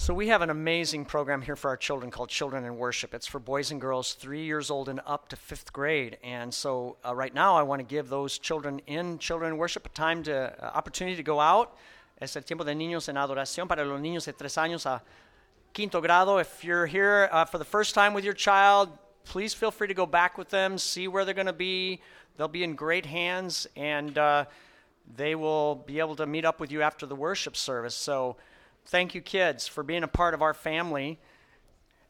So, we have an amazing program here for our children called Children in Worship. It's for boys and girls three years old and up to fifth grade. And so, uh, right now, I want to give those children in Children in Worship a time to, uh, opportunity to go out. Es el tiempo de niños en adoración para los niños de tres años a quinto grado. If you're here uh, for the first time with your child, please feel free to go back with them, see where they're going to be. They'll be in great hands, and uh, they will be able to meet up with you after the worship service. So, Thank you, kids, for being a part of our family.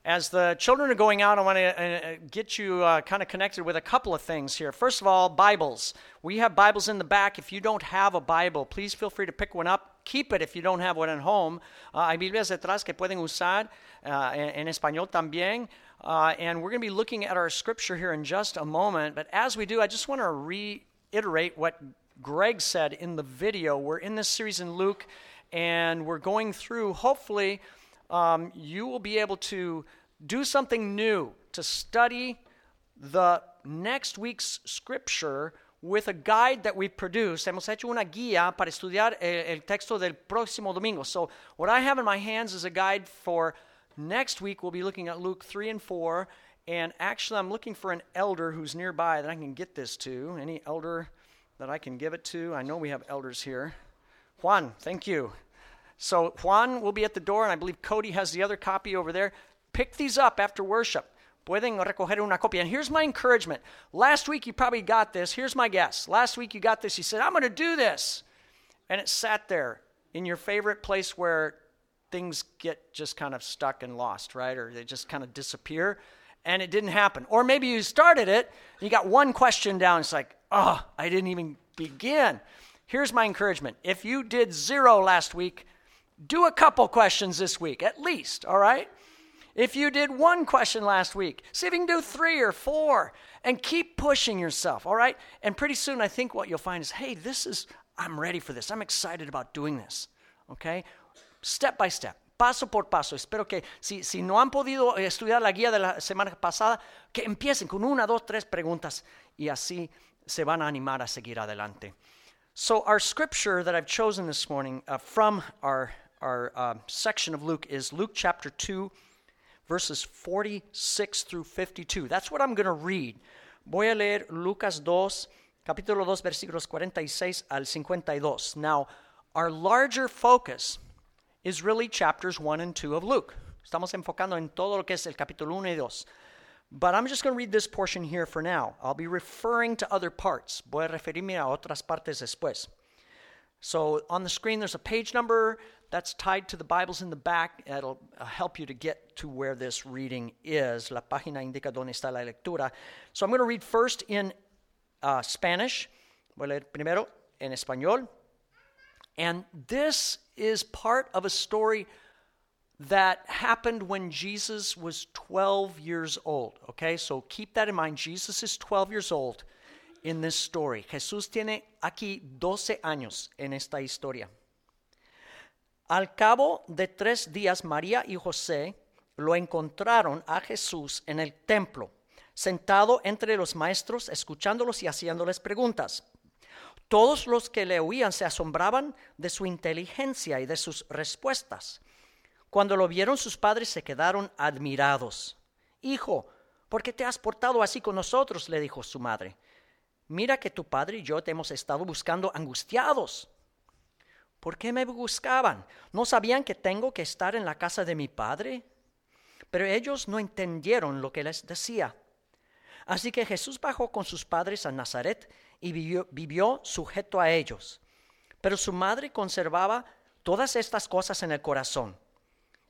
As the children are going out, I want to uh, get you uh, kind of connected with a couple of things here. First of all, Bibles. We have Bibles in the back. If you don't have a Bible, please feel free to pick one up. Keep it if you don't have one at home. Uh, hay Biblias detrás que pueden usar uh, en, español también. Uh, and we're going to be looking at our scripture here in just a moment. But as we do, I just want to reiterate what Greg said in the video. We're in this series in Luke and we're going through, hopefully, um, you will be able to do something new, to study the next week's scripture with a guide that we produced. Hemos hecho una guía para estudiar el, el texto del próximo domingo. So, what I have in my hands is a guide for next week. We'll be looking at Luke 3 and 4. And actually, I'm looking for an elder who's nearby that I can get this to. Any elder that I can give it to? I know we have elders here. Juan, thank you. So Juan will be at the door, and I believe Cody has the other copy over there. Pick these up after worship. Pueden recoger una copia. And here's my encouragement. Last week you probably got this. Here's my guess. Last week you got this. You said, I'm going to do this. And it sat there in your favorite place where things get just kind of stuck and lost, right? Or they just kind of disappear. And it didn't happen. Or maybe you started it, and you got one question down. It's like, oh, I didn't even begin. Here's my encouragement. If you did zero last week, do a couple questions this week, at least, all right? If you did one question last week, see if you can do three or four and keep pushing yourself, all right? And pretty soon, I think what you'll find is hey, this is, I'm ready for this. I'm excited about doing this, okay? Step by step, paso por paso. Espero que si, si no han podido estudiar la guía de la semana pasada, que empiecen con una, dos, tres preguntas y así se van a animar a seguir adelante. So, our scripture that I've chosen this morning uh, from our, our uh, section of Luke is Luke chapter 2, verses 46 through 52. That's what I'm going to read. Voy a leer Lucas 2, capítulo 2, versículos 46 al 52. Now, our larger focus is really chapters 1 and 2 of Luke. Estamos enfocando en todo lo que es el capítulo 1 y 2. But I'm just going to read this portion here for now. I'll be referring to other parts. Voy a referirme a otras partes después. So on the screen, there's a page number that's tied to the Bibles in the back. It'll uh, help you to get to where this reading is. La página indica dónde está la lectura. So I'm going to read first in uh, Spanish. Voy a leer primero en español. And this is part of a story that happened when Jesus was 12 years old. Okay, so keep that in mind. Jesus is 12 years old in this story. Jesús tiene aquí 12 años en esta historia. Al cabo de tres días, María y José lo encontraron a Jesús en el templo, sentado entre los maestros, escuchándolos y haciéndoles preguntas. Todos los que le oían se asombraban de su inteligencia y de sus respuestas. Cuando lo vieron sus padres se quedaron admirados. Hijo, ¿por qué te has portado así con nosotros? le dijo su madre. Mira que tu padre y yo te hemos estado buscando angustiados. ¿Por qué me buscaban? ¿No sabían que tengo que estar en la casa de mi padre? Pero ellos no entendieron lo que les decía. Así que Jesús bajó con sus padres a Nazaret y vivió, sujeto a ellos. Pero su madre conservaba todas estas cosas en el corazón.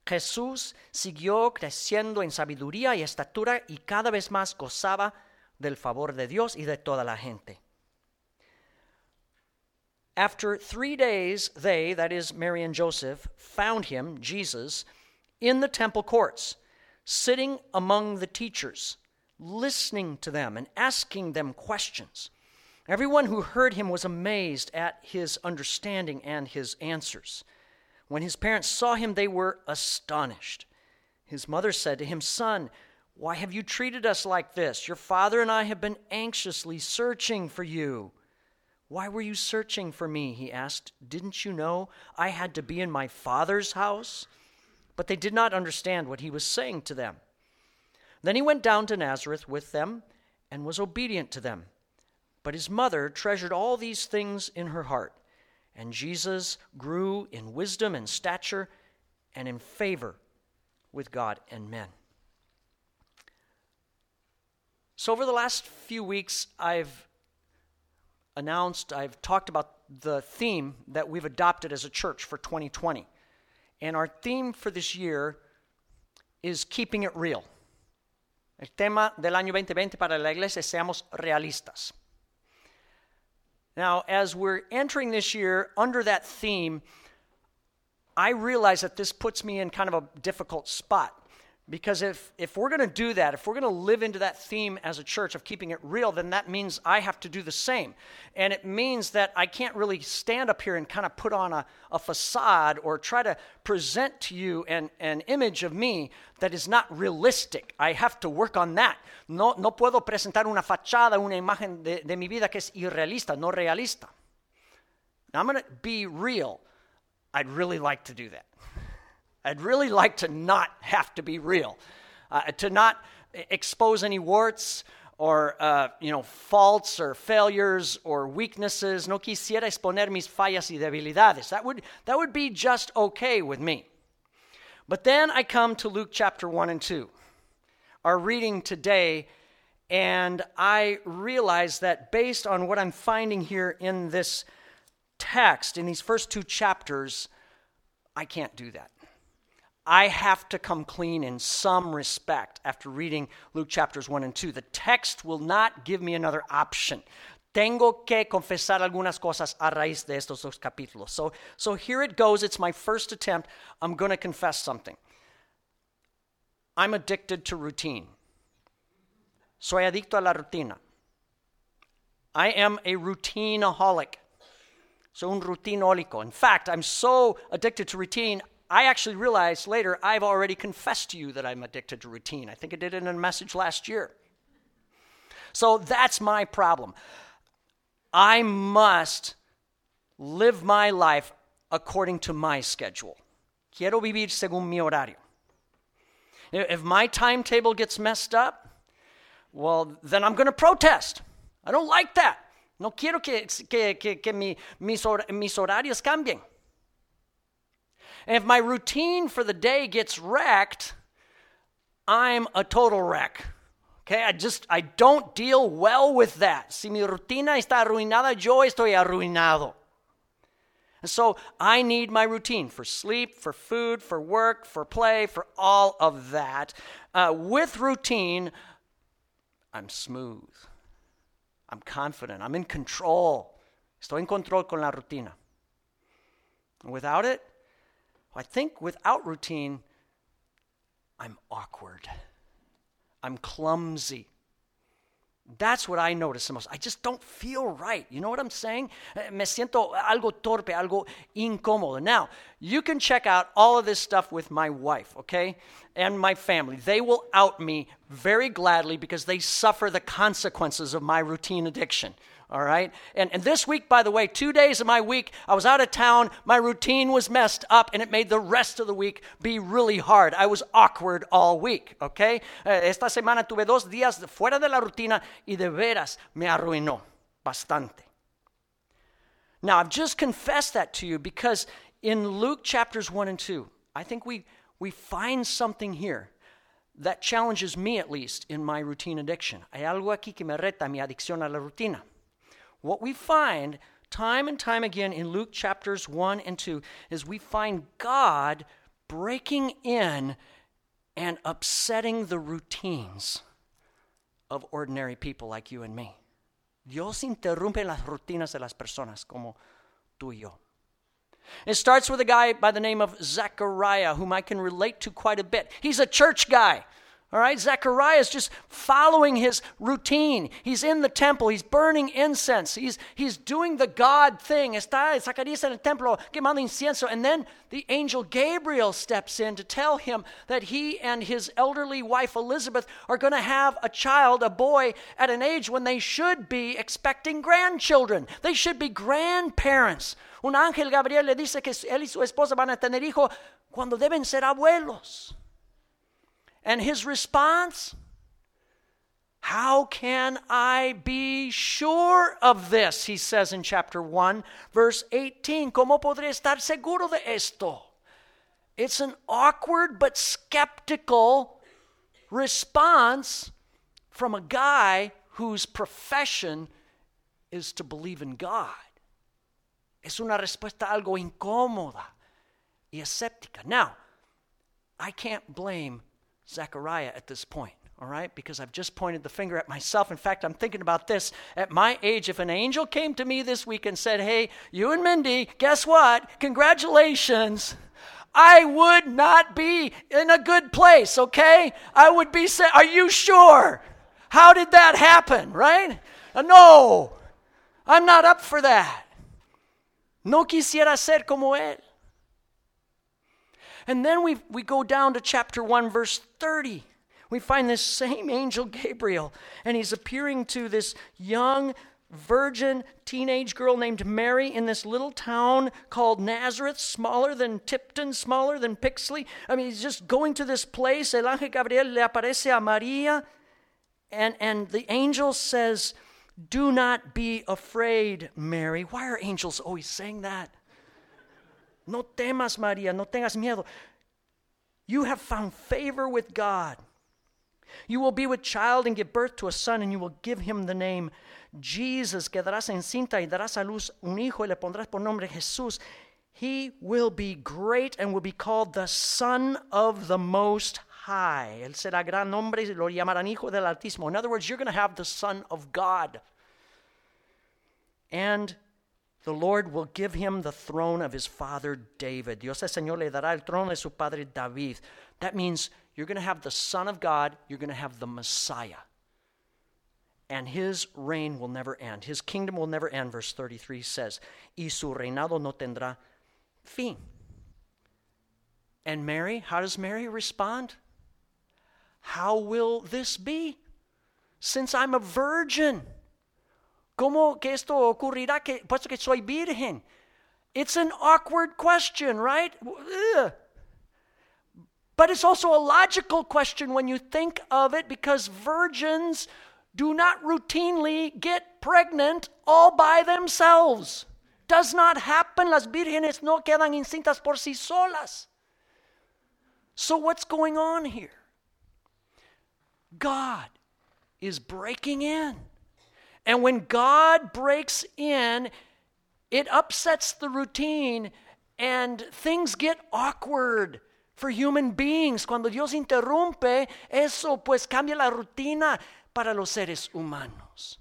Jesús siguió creciendo en sabiduría y estatura y cada vez más gozaba del favor de Dios y de toda la gente. After three days, they, that is Mary and Joseph, found him, Jesus, in the temple courts, sitting among the teachers, listening to them and asking them questions. Everyone who heard him was amazed at his understanding and his answers. When his parents saw him, they were astonished. His mother said to him, Son, why have you treated us like this? Your father and I have been anxiously searching for you. Why were you searching for me? He asked. Didn't you know I had to be in my father's house? but they did not understand what he was saying to them. Then he went down to Nazareth with them and was obedient to them. But his mother treasured all these things in her heart. And Jesus grew in wisdom and stature and in favor with God and men. So, over the last few weeks, I've announced, I've talked about the theme that we've adopted as a church for 2020. And our theme for this year is keeping it real. El tema del año 2020 para la iglesia es seamos realistas. Now, as we're entering this year under that theme, I realize that this puts me in kind of a difficult spot because if, if we're going to do that, if we're going to live into that theme as a church of keeping it real, then that means I have to do the same. And it means that I can't really stand up here and kind of put on a, a facade or try to present to you an, an image of me that is not realistic. I have to work on that. No, no puedo presentar una fachada, una imagen de, de mi vida que es irrealista, no realista. Now, I'm going to be real. I'd really like to do that. I'd really like to not have to be real, uh, to not expose any warts or uh, you know faults or failures or weaknesses. No quisiera exponer mis fallas y debilidades. That would that would be just okay with me. But then I come to Luke chapter one and two, our reading today, and I realize that based on what I'm finding here in this text, in these first two chapters, I can't do that. I have to come clean in some respect after reading Luke chapters 1 and 2. The text will not give me another option. Tengo que confesar algunas cosas a raíz de estos dos capítulos. So, so here it goes. It's my first attempt. I'm going to confess something. I'm addicted to routine. Soy adicto a la rutina. I am a routineaholic. So un rutinólico. In fact, I'm so addicted to routine, I actually realized later I've already confessed to you that I'm addicted to routine. I think I did it in a message last year. So that's my problem. I must live my life according to my schedule. Quiero vivir según mi horario. If my timetable gets messed up, well, then I'm going to protest. I don't like that. No quiero que, que, que, que mi, mis, mis horarios cambien. And if my routine for the day gets wrecked, I'm a total wreck. Okay, I just I don't deal well with that. Si mi rutina está arruinada, yo estoy arruinado. And so I need my routine for sleep, for food, for work, for play, for all of that. Uh, with routine, I'm smooth. I'm confident. I'm in control. Estoy en control con la rutina. Without it, I think without routine, I'm awkward. I'm clumsy. That's what I notice the most. I just don't feel right. You know what I'm saying? Eh, me siento algo torpe, algo incómodo. Now, you can check out all of this stuff with my wife, okay? And my family. They will out me very gladly because they suffer the consequences of my routine addiction all right? And, and this week, by the way, two days of my week, I was out of town, my routine was messed up, and it made the rest of the week be really hard. I was awkward all week, okay? Eh, esta semana tuve dos días fuera de la rutina y de veras me arruinó bastante. Now, I've just confessed that to you because in Luke chapters 1 and 2, I think we, we find something here that challenges me at least in my routine addiction. Hay algo aquí que me reta mi adicción a la rutina. What we find time and time again in Luke chapters 1 and 2 is we find God breaking in and upsetting the routines of ordinary people like you and me. Dios interrumpe las rutinas de las personas como tú y yo. It starts with a guy by the name of Zechariah, whom I can relate to quite a bit. He's a church guy. All right, Zechariah is just following his routine. He's in the temple, he's burning incense, he's, he's doing the God thing. Está Zacarías en el templo quemando incienso. And then the angel Gabriel steps in to tell him that he and his elderly wife Elizabeth are going to have a child, a boy, at an age when they should be expecting grandchildren. They should be grandparents. Un ángel Gabriel le dice que él y su esposa van a tener hijo cuando deben ser abuelos. And his response, how can I be sure of this? He says in chapter 1, verse 18. ¿Cómo podré estar seguro de esto? It's an awkward but skeptical response from a guy whose profession is to believe in God. Es una respuesta algo incómoda y escéptica. Now, I can't blame Zechariah at this point all right? Because I've just pointed the finger at myself. In fact, I'm thinking about this. At my age, if an angel came to me this week and said, Hey, you and Mindy, guess what? Congratulations. I would not be in a good place, okay? I would be saying, Are you sure? How did that happen, right? Uh, no, I'm not up for that. No quisiera ser como él. And then we, we go down to chapter 1, verse 30 we find this same angel Gabriel, and he's appearing to this young virgin teenage girl named Mary in this little town called Nazareth, smaller than Tipton, smaller than Pixley. I mean, he's just going to this place. El ángel Gabriel le aparece a María, and, and the angel says, Do not be afraid, Mary. Why are angels always saying that? No temas, María, no tengas miedo. You have found favor with God. You will be with child and give birth to a son, and you will give him the name Jesus. Quedarás encinta y darás a luz un hijo y le pondrás por nombre Jesús. He will be great and will be called the Son of the Most High. Él será gran nombre y lo llamarán Hijo del Altísimo. In other words, you're going to have the Son of God. And the Lord will give him the throne of his father David. Dios el Señor le dará el trono de su padre David. That means you're going to have the Son of God, you're going to have the Messiah. And his reign will never end. His kingdom will never end, verse 33 says. Y su reinado no tendrá fin. And Mary, how does Mary respond? How will this be? Since I'm a virgin. ¿Cómo que esto ocurrirá que, puesto que soy virgen? It's an awkward question, right? Ugh. But it's also a logical question when you think of it because virgins do not routinely get pregnant all by themselves. Does not happen. Las vírgenes no quedan incintas por sí solas. So, what's going on here? God is breaking in. And when God breaks in, it upsets the routine and things get awkward for human beings. Cuando Dios interrumpe, eso pues cambia la rutina para los seres humanos.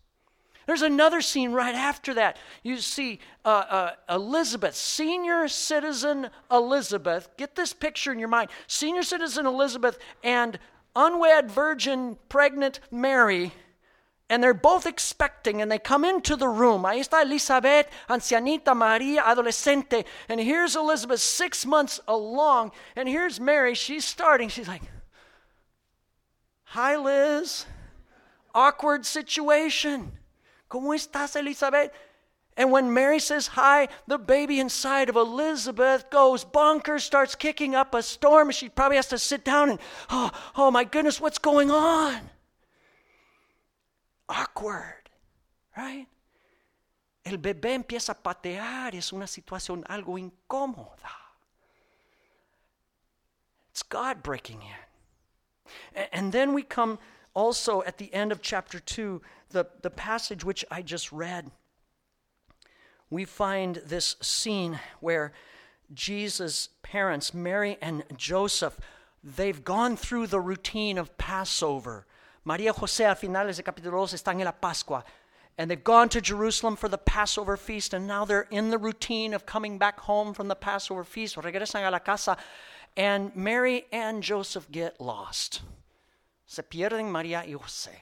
There's another scene right after that. You see uh, uh, Elizabeth, senior citizen Elizabeth. Get this picture in your mind. Senior citizen Elizabeth and unwed virgin pregnant Mary and they're both expecting and they come into the room. Ahí está Elizabeth, ancianita, María, adolescente. And here's Elizabeth, six months along. And here's Mary, she's starting. She's like, Hi, Liz. Awkward situation. ¿Cómo estás, Elizabeth? And when Mary says hi, the baby inside of Elizabeth goes bonkers, starts kicking up a storm. She probably has to sit down and, oh, oh my goodness, what's going on? Awkward, right? El bebé empieza a patear, es una situación algo incómoda. It's God breaking in. And then we come also at the end of chapter 2, the, the passage which I just read. We find this scene where Jesus' parents, Mary and Joseph, they've gone through the routine of Passover. María José al finales del capítulo 2 están en la Pascua. And they've gone to Jerusalem for the Passover feast, and now they're in the routine of coming back home from the Passover feast. Regresan a la casa, and Mary and Joseph get lost. Se pierden María y José.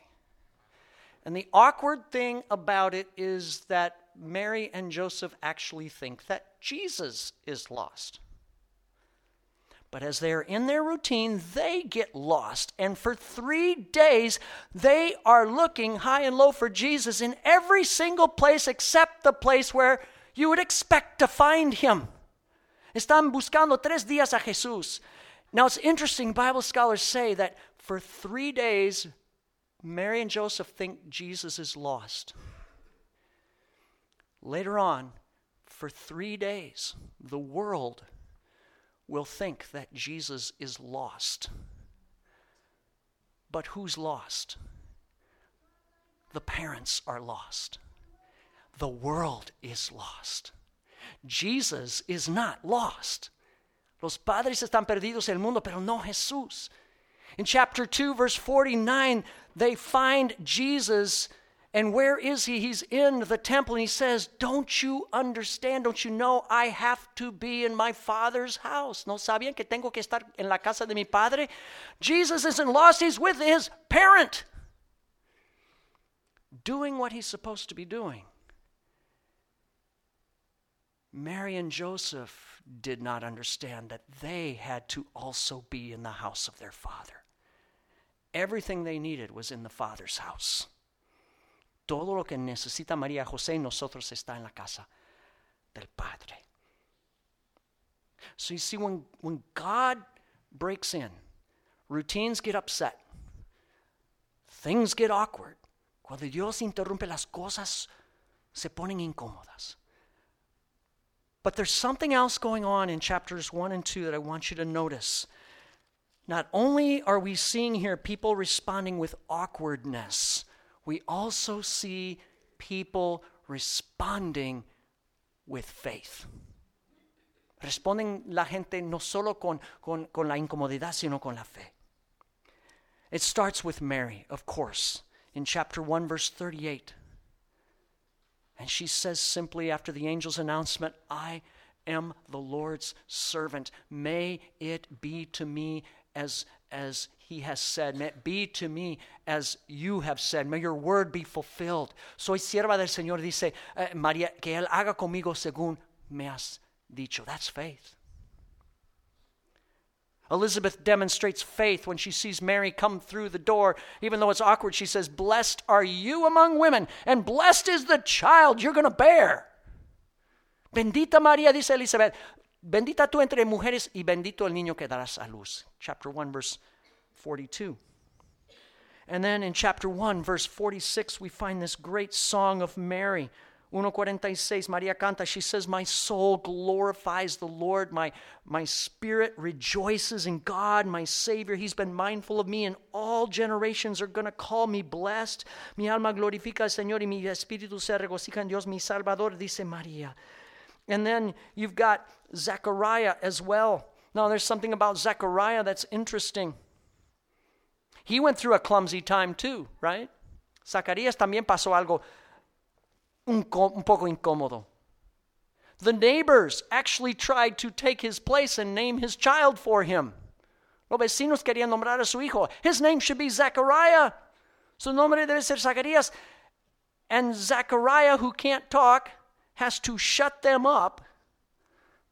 And the awkward thing about it is that Mary and Joseph actually think that Jesus is lost. But as they're in their routine, they get lost. And for three days, they are looking high and low for Jesus in every single place except the place where you would expect to find him Están buscando tres días a Jesús. Now it's interesting, Bible scholars say that for three days, Mary and Joseph think Jesus is lost. Later on, for three days, the world will think that Jesus is lost. But who's lost? The parents are lost. The world is lost. Jesus is not lost. Los padres están perdidos el mundo, pero no Jesús. In chapter 2, verse 49, they find Jesus and where is he? He's in the temple and he says, Don't you understand? Don't you know I have to be in my father's house? ¿No sabían que tengo que estar en la casa de mi padre? Jesus isn't lost, he's with his parent, doing what he's supposed to be doing. Mary and Joseph did not understand that they had to also be in the house of their father. Everything they needed was in the father's house. Todo lo que necesita María José y nosotros está en la casa del Padre. So you see, when, when God breaks in, routines get upset, things get awkward. Cuando Dios interrumpe las cosas, se ponen incómodas. But there's something else going on in chapters 1 and 2 that I want you to notice. Not only are we seeing here people responding with awkwardness, we also see people responding with faith. Responden la gente no solo con, con, con la incomodidad, sino con la fe. It starts with Mary, of course, in chapter 1, verse 38. And she says simply after the angel's announcement, I am the Lord's servant. May it be to me as, as he has said. May it be to me as you have said. May your word be fulfilled. Soy sierva del Señor, dice uh, María, que Él haga conmigo según me has dicho. That's faith. Elizabeth demonstrates faith when she sees Mary come through the door. Even though it's awkward, she says, Blessed are you among women, and blessed is the child you're going to bear. Bendita María, dice Elizabeth, bendita tú entre mujeres y bendito el niño que darás a luz. Chapter 1, verse 42. And then in chapter 1, verse 46, we find this great song of Mary. 146, Maria canta, she says, My soul glorifies the Lord. My, my spirit rejoices in God, my Savior. He's been mindful of me, and all generations are going to call me blessed. Mi alma glorifica al Señor, y mi espíritu se regocija en Dios, mi Salvador, dice María. And then you've got Zechariah as well. Now, there's something about Zechariah that's interesting. He went through a clumsy time too, right? Zacarías también pasó algo un, un poco incómodo. The neighbors actually tried to take his place and name his child for him. Los vecinos querían nombrar a su hijo. His name should be Zechariah. Su nombre debe ser Zacarías. And Zechariah, who can't talk, has to shut them up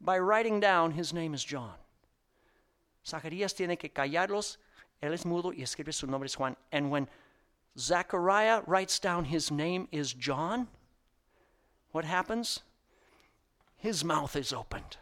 by writing down his name is John. Zacarías tiene que callarlos, él es mudo y escribe su nombre es Juan. And when Zechariah writes down his name is John, what happens? His mouth is opened.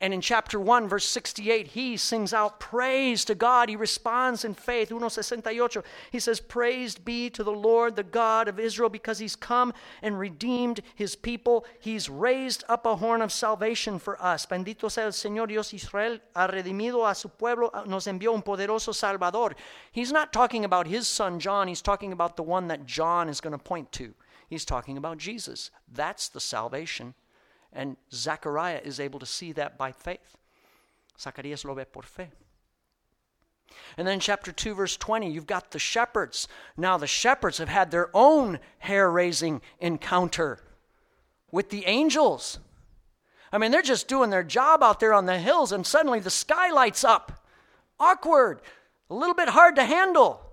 And in chapter 1, verse 68, he sings out praise to God. He responds in faith. 168. He says, Praised be to the Lord, the God of Israel, because he's come and redeemed his people. He's raised up a horn of salvation for us. Bendito sea el Señor Dios Israel, ha redimido a su pueblo, nos envió un poderoso Salvador. He's not talking about his son John, he's talking about the one that John is going to point to. He's talking about Jesus. That's the salvation and Zechariah is able to see that by faith. Zacarías lo ve por fe. And then chapter 2, verse 20, you've got the shepherds. Now, the shepherds have had their own hair raising encounter with the angels. I mean, they're just doing their job out there on the hills, and suddenly the sky lights up. Awkward, a little bit hard to handle.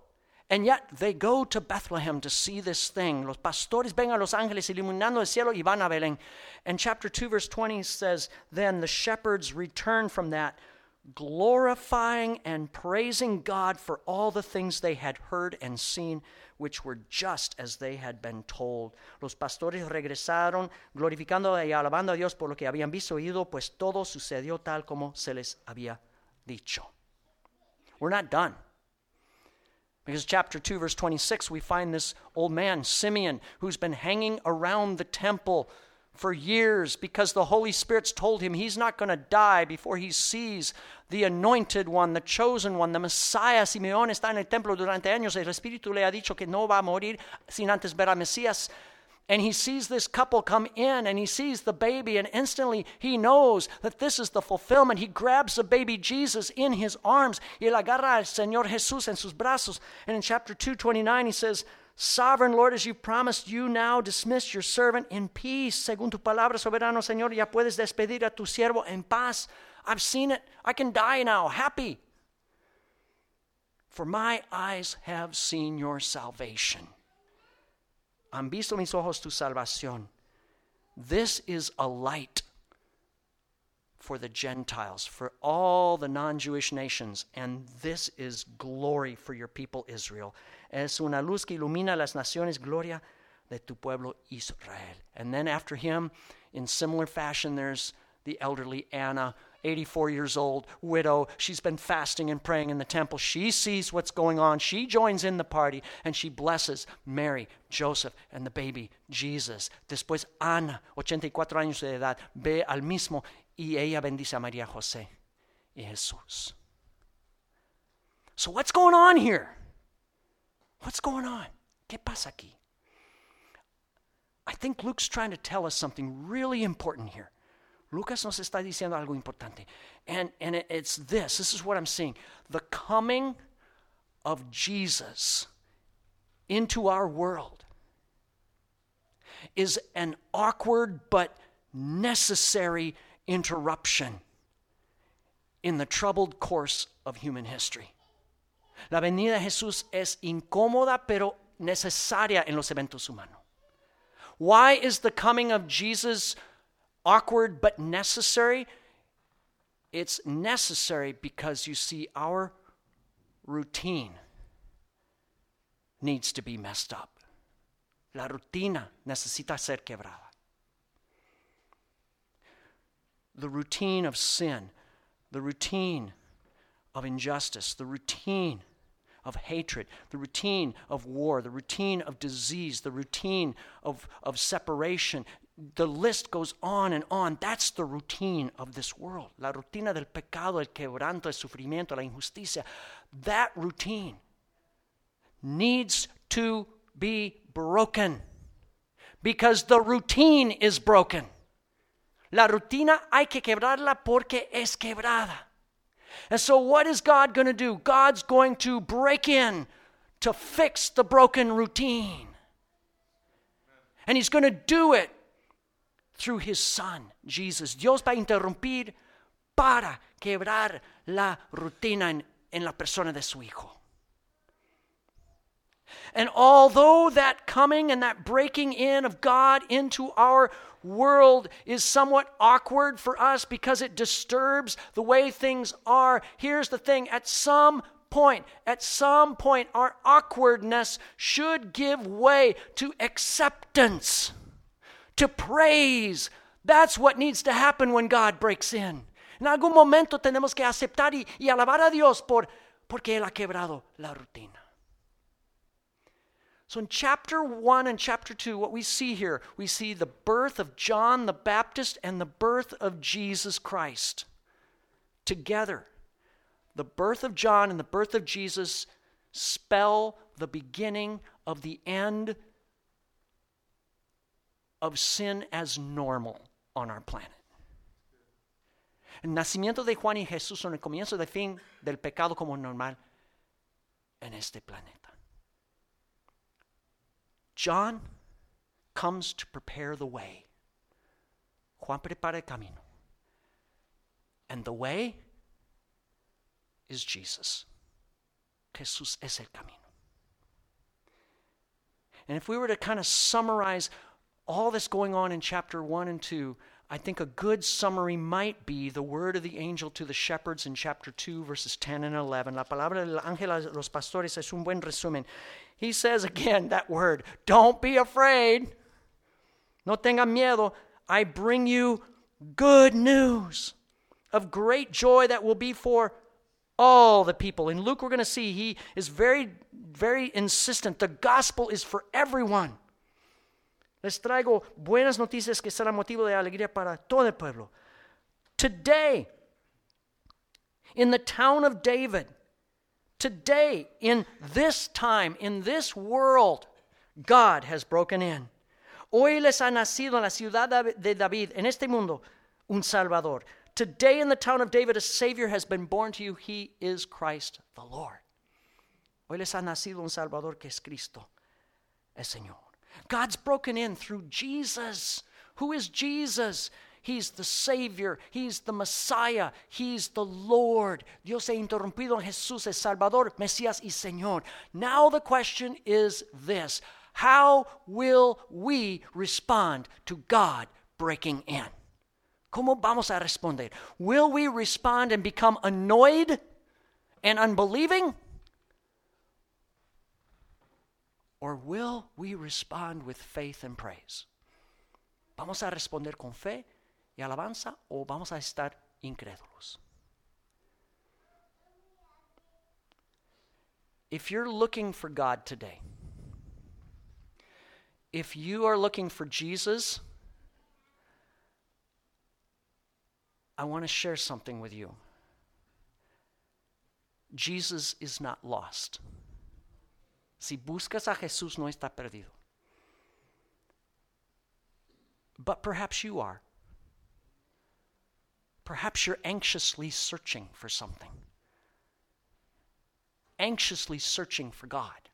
And yet they go to Bethlehem to see this thing. Los pastores ven a los ángeles iluminando el cielo y van a Belén. And chapter 2, verse 20 says, Then the shepherds returned from that glorifying and praising God for all the things they had heard and seen, which were just as they had been told. Los pastores regresaron glorificando y alabando a Dios por lo que habían visto y oído, pues todo sucedió tal como se les había dicho. We're not done. Because chapter 2, verse 26, we find this old man, Simeon, who's been hanging around the temple for years because the Holy Spirit's told him he's not going to die before he sees the anointed one, the chosen one, the Messiah. Simeón está en el templo durante años. El Espíritu le ha dicho que no va a morir sin antes ver a Mesías. And he sees this couple come in and he sees the baby, and instantly he knows that this is the fulfillment. He grabs the baby Jesus in his arms. Y él agarra al Señor Jesús en sus brazos. And in chapter 229, he says, Sovereign Lord, as you promised, you now dismiss your servant in peace. Según tu palabra, soberano Señor, ya puedes despedir a tu siervo en paz. I've seen it. I can die now, happy. For my eyes have seen your salvation han visto mis ojos tu salvación. This is a light for the Gentiles, for all the non Jewish nations, and this is glory for your people Israel. Es una luz que ilumina las naciones, gloria de tu pueblo Israel. And then after him, in similar fashion, there's the elderly Anna 84 years old, widow. She's been fasting and praying in the temple. She sees what's going on. She joins in the party and she blesses Mary, Joseph, and the baby Jesus. Después Ana, 84 años de edad, ve al mismo y ella bendice a María José y Jesús. So, what's going on here? What's going on? ¿Qué pasa aquí? I think Luke's trying to tell us something really important here. Lucas nos está diciendo algo importante. And, and it, it's this this is what I'm seeing. The coming of Jesus into our world is an awkward but necessary interruption in the troubled course of human history. La venida de Jesús es incómoda pero necesaria en los eventos humanos. Why is the coming of Jesus awkward but necessary. It's necessary because you see, our routine needs to be messed up. La rutina necesita ser quebrada. The routine of sin, the routine of injustice, the routine of hatred, the routine of war, the routine of disease, the routine of, of separation, the list goes on and on. That's the routine of this world. La rutina del pecado, el quebranto, el sufrimiento, la injusticia. That routine needs to be broken because the routine is broken. La rutina hay que quebrarla porque es quebrada. And so, what is God going to do? God's going to break in to fix the broken routine. And He's going to do it through his son, Jesus. Dios va a interrumpir para quebrar la rutina en, en la persona de su hijo. And although that coming and that breaking in of God into our world is somewhat awkward for us because it disturbs the way things are, here's the thing at some point, at some point, our awkwardness should give way to acceptance to praise. That's what needs to happen when God breaks in. En algún momento tenemos que aceptar y, y alabar a Dios por, porque Él ha quebrado la rutina. So, in chapter 1 and chapter 2, what we see here, we see the birth of John the Baptist and the birth of Jesus Christ together. The birth of John and the birth of Jesus spell the beginning of the end of sin as normal on our planet. El nacimiento de Juan y Jesús son el comienzo del fin del pecado como normal en este planeta. John comes to prepare the way. Juan prepara el camino. And the way is Jesus. Jesús es el camino. And if we were to kind of summarize all this going on in chapter 1 and 2, I think a good summary might be the word of the angel to the shepherds in chapter 2, verses 10 and 11. La palabra del ángel a los pastores es un buen resumen. He says again that word, don't be afraid. No tengan miedo. I bring you good news of great joy that will be for all the people. In Luke, we're going to see he is very, very insistent. The gospel is for everyone. Les traigo buenas noticias que serán motivo de alegría para todo el pueblo. Today, in the town of David, today, in this time, in this world, God has broken in. Hoy les ha nacido en la ciudad de David, en este mundo, un Salvador. Today, in the town of David, a Savior has been born to you. He is Christ the Lord. Hoy les ha nacido un Salvador que es Cristo, el Señor. God's broken in through Jesus. Who is Jesus? He's the Savior. He's the Messiah. He's the Lord. Dios ha interrumpido en Jesús, el Salvador, Mesías y Señor. Now the question is this How will we respond to God breaking in? ¿Cómo vamos a responder? Will we respond and become annoyed and unbelieving? Or will we respond with faith and praise? ¿Vamos a responder con fe y alabanza o vamos a estar incrédulos? If you're looking for God today, if you are looking for Jesus, I want to share something with you. Jesus is not lost. Si buscas a Jesús, no está perdido. But perhaps you are. Perhaps you're anxiously searching for something, anxiously searching for God,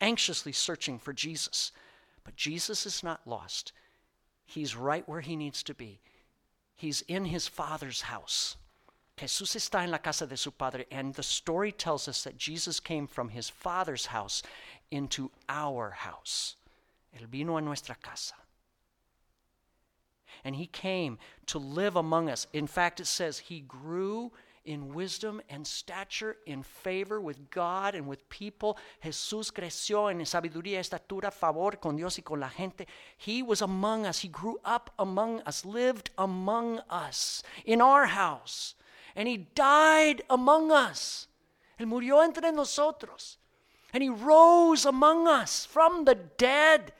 anxiously searching for Jesus. But Jesus is not lost. He's right where he needs to be. He's in his Father's house. Jesús está en la casa de su padre, and the story tells us that Jesus came from his father's house into our house. Él vino a nuestra casa. And he came to live among us. In fact, it says he grew in wisdom and stature, in favor with God and with people. Jesús creció en sabiduría, estatura, favor con Dios y con la gente. He was among us. He grew up among us, lived among us, in our house and he died among us. Él murió entre nosotros. And he rose among us from the dead.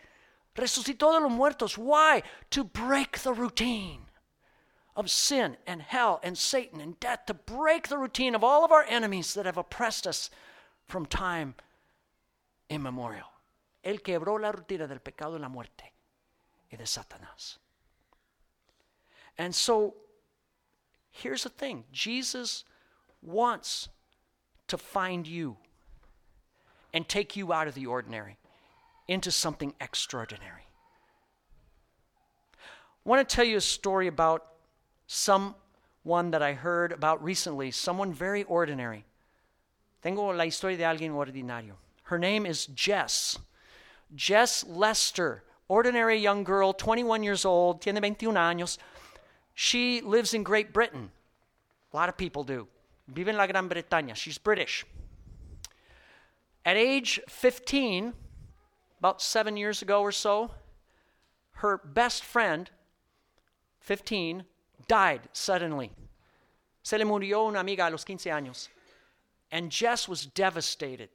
Resucitó de los muertos. Why? To break the routine of sin and hell and Satan and death, to break the routine of all of our enemies that have oppressed us from time immemorial. Él quebró la rutina del pecado y la muerte y de Satanás. And so Here's the thing Jesus wants to find you and take you out of the ordinary into something extraordinary. I want to tell you a story about someone that I heard about recently, someone very ordinary. Tengo la historia de alguien ordinario. Her name is Jess. Jess Lester, ordinary young girl, 21 years old, tiene 21 años. She lives in Great Britain. A lot of people do. Vive en la Gran Bretaña. She's British. At age 15, about seven years ago or so, her best friend, 15, died suddenly. Se le murió una amiga a los 15 años. And Jess was devastated.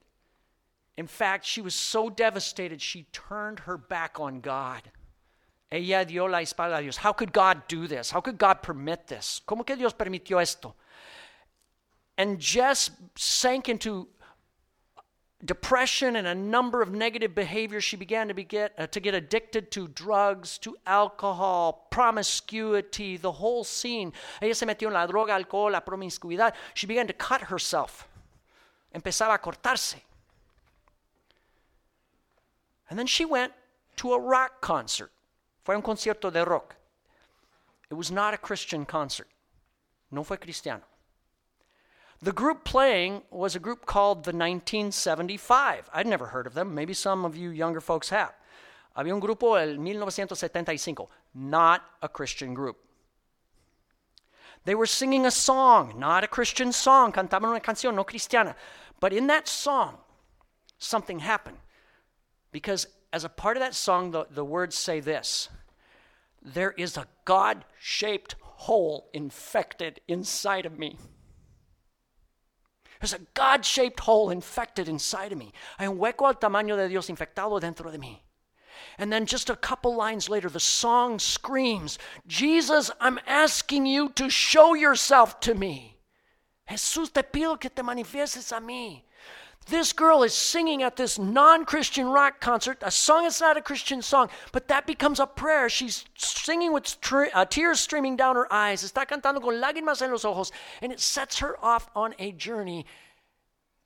In fact, she was so devastated, she turned her back on God. Ella dio la espalda a Dios. How could God do this? How could God permit this? ¿Cómo que Dios permitió esto? And Jess sank into depression and a number of negative behaviors. She began to, uh, to get addicted to drugs, to alcohol, promiscuity, the whole scene. Ella se metió en la droga, alcohol, la promiscuidad. She began to cut herself. Empezaba a cortarse. And then she went to a rock concert. Fue un concierto de rock. It was not a Christian concert. No fue cristiano. The group playing was a group called the 1975. I'd never heard of them. Maybe some of you younger folks have. Había un grupo el 1975. not a Christian group. They were singing a song, not a Christian song, cantaban una canción no cristiana. But in that song, something happened. Because as a part of that song, the, the words say this There is a God shaped hole infected inside of me. There's a God shaped hole infected inside of me. Hay un hueco al tamaño de Dios infectado dentro de mí. And then just a couple lines later, the song screams, Jesus, I'm asking you to show yourself to me. Jesús, te pido que te manifiestes a mí. This girl is singing at this non Christian rock concert, a song that's not a Christian song, but that becomes a prayer. She's singing with tr- uh, tears streaming down her eyes. Está cantando con lágrimas en los ojos, and it sets her off on a journey.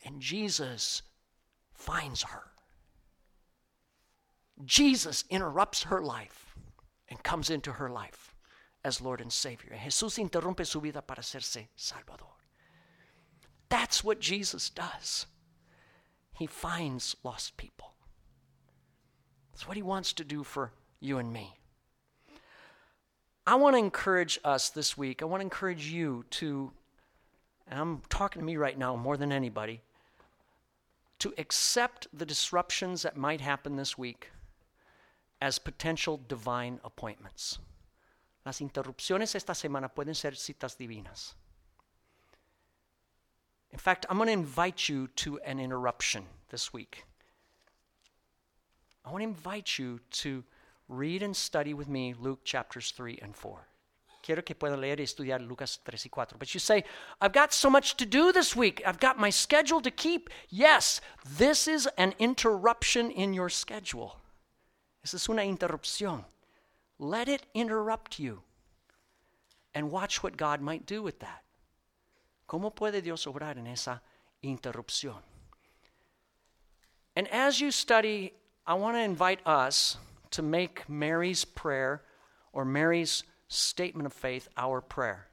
And Jesus finds her. Jesus interrupts her life and comes into her life as Lord and Savior. Jesús interrumpe su vida para hacerse Salvador. That's what Jesus does. He finds lost people. That's what he wants to do for you and me. I want to encourage us this week. I want to encourage you to, and I'm talking to me right now more than anybody, to accept the disruptions that might happen this week as potential divine appointments. Las interrupciones esta semana pueden ser citas divinas. In fact, I'm going to invite you to an interruption this week. I want to invite you to read and study with me Luke chapters 3 and 4. Quiero que puedan leer y estudiar Lucas 3 y 4. But you say, I've got so much to do this week. I've got my schedule to keep. Yes, this is an interruption in your schedule. This es una interrupción. Let it interrupt you. And watch what God might do with that. ¿Cómo puede Dios obrar en esa interrupción? And as you study, I want to invite us to make Mary's prayer or Mary's statement of faith our prayer.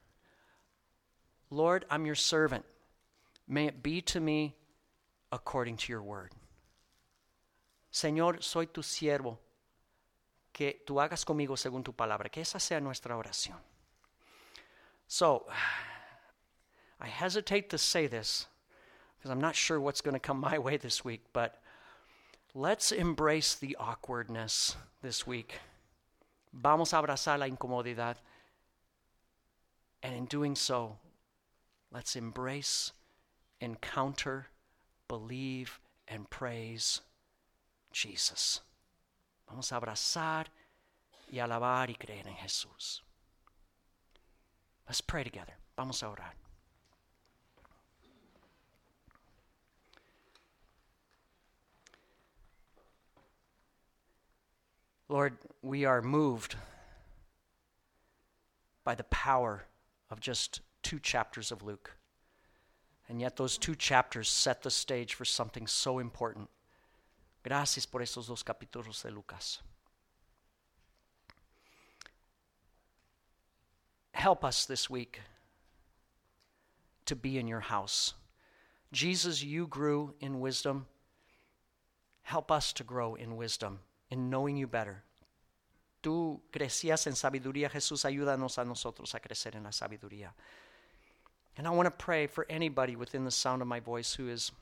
Lord, I'm your servant. May it be to me according to your word. Señor, soy tu siervo. Que tú hagas conmigo según tu palabra. Que esa sea nuestra oración. So, I hesitate to say this because I'm not sure what's going to come my way this week, but let's embrace the awkwardness this week. Vamos a abrazar la incomodidad. And in doing so, let's embrace, encounter, believe, and praise Jesus. Vamos a abrazar y alabar y creer en Jesús. Let's pray together. Vamos a orar. Lord, we are moved by the power of just two chapters of Luke. And yet, those two chapters set the stage for something so important. Gracias por esos dos capítulos de Lucas. Help us this week to be in your house. Jesus, you grew in wisdom. Help us to grow in wisdom in knowing you better. Tú crecías en sabiduría, Jesús, ayúdanos a nosotros a crecer en la sabiduría. And I want to pray for anybody within the sound of my voice who is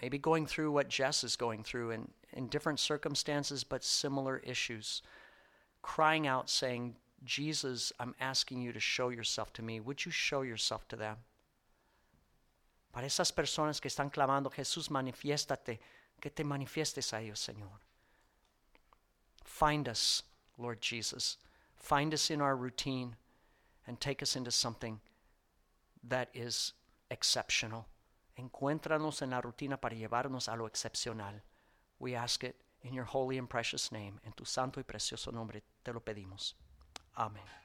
maybe going through what Jess is going through in, in different circumstances but similar issues, crying out, saying, Jesus, I'm asking you to show yourself to me. Would you show yourself to them? Para esas personas que están clamando, Jesús, manifiéstate, que te manifiestes a ellos, Señor. Find us, Lord Jesus. Find us in our routine and take us into something that is exceptional. Encuéntranos en la rutina para llevarnos a lo excepcional. We ask it in your holy and precious name. En tu santo y precioso nombre te lo pedimos. Amén.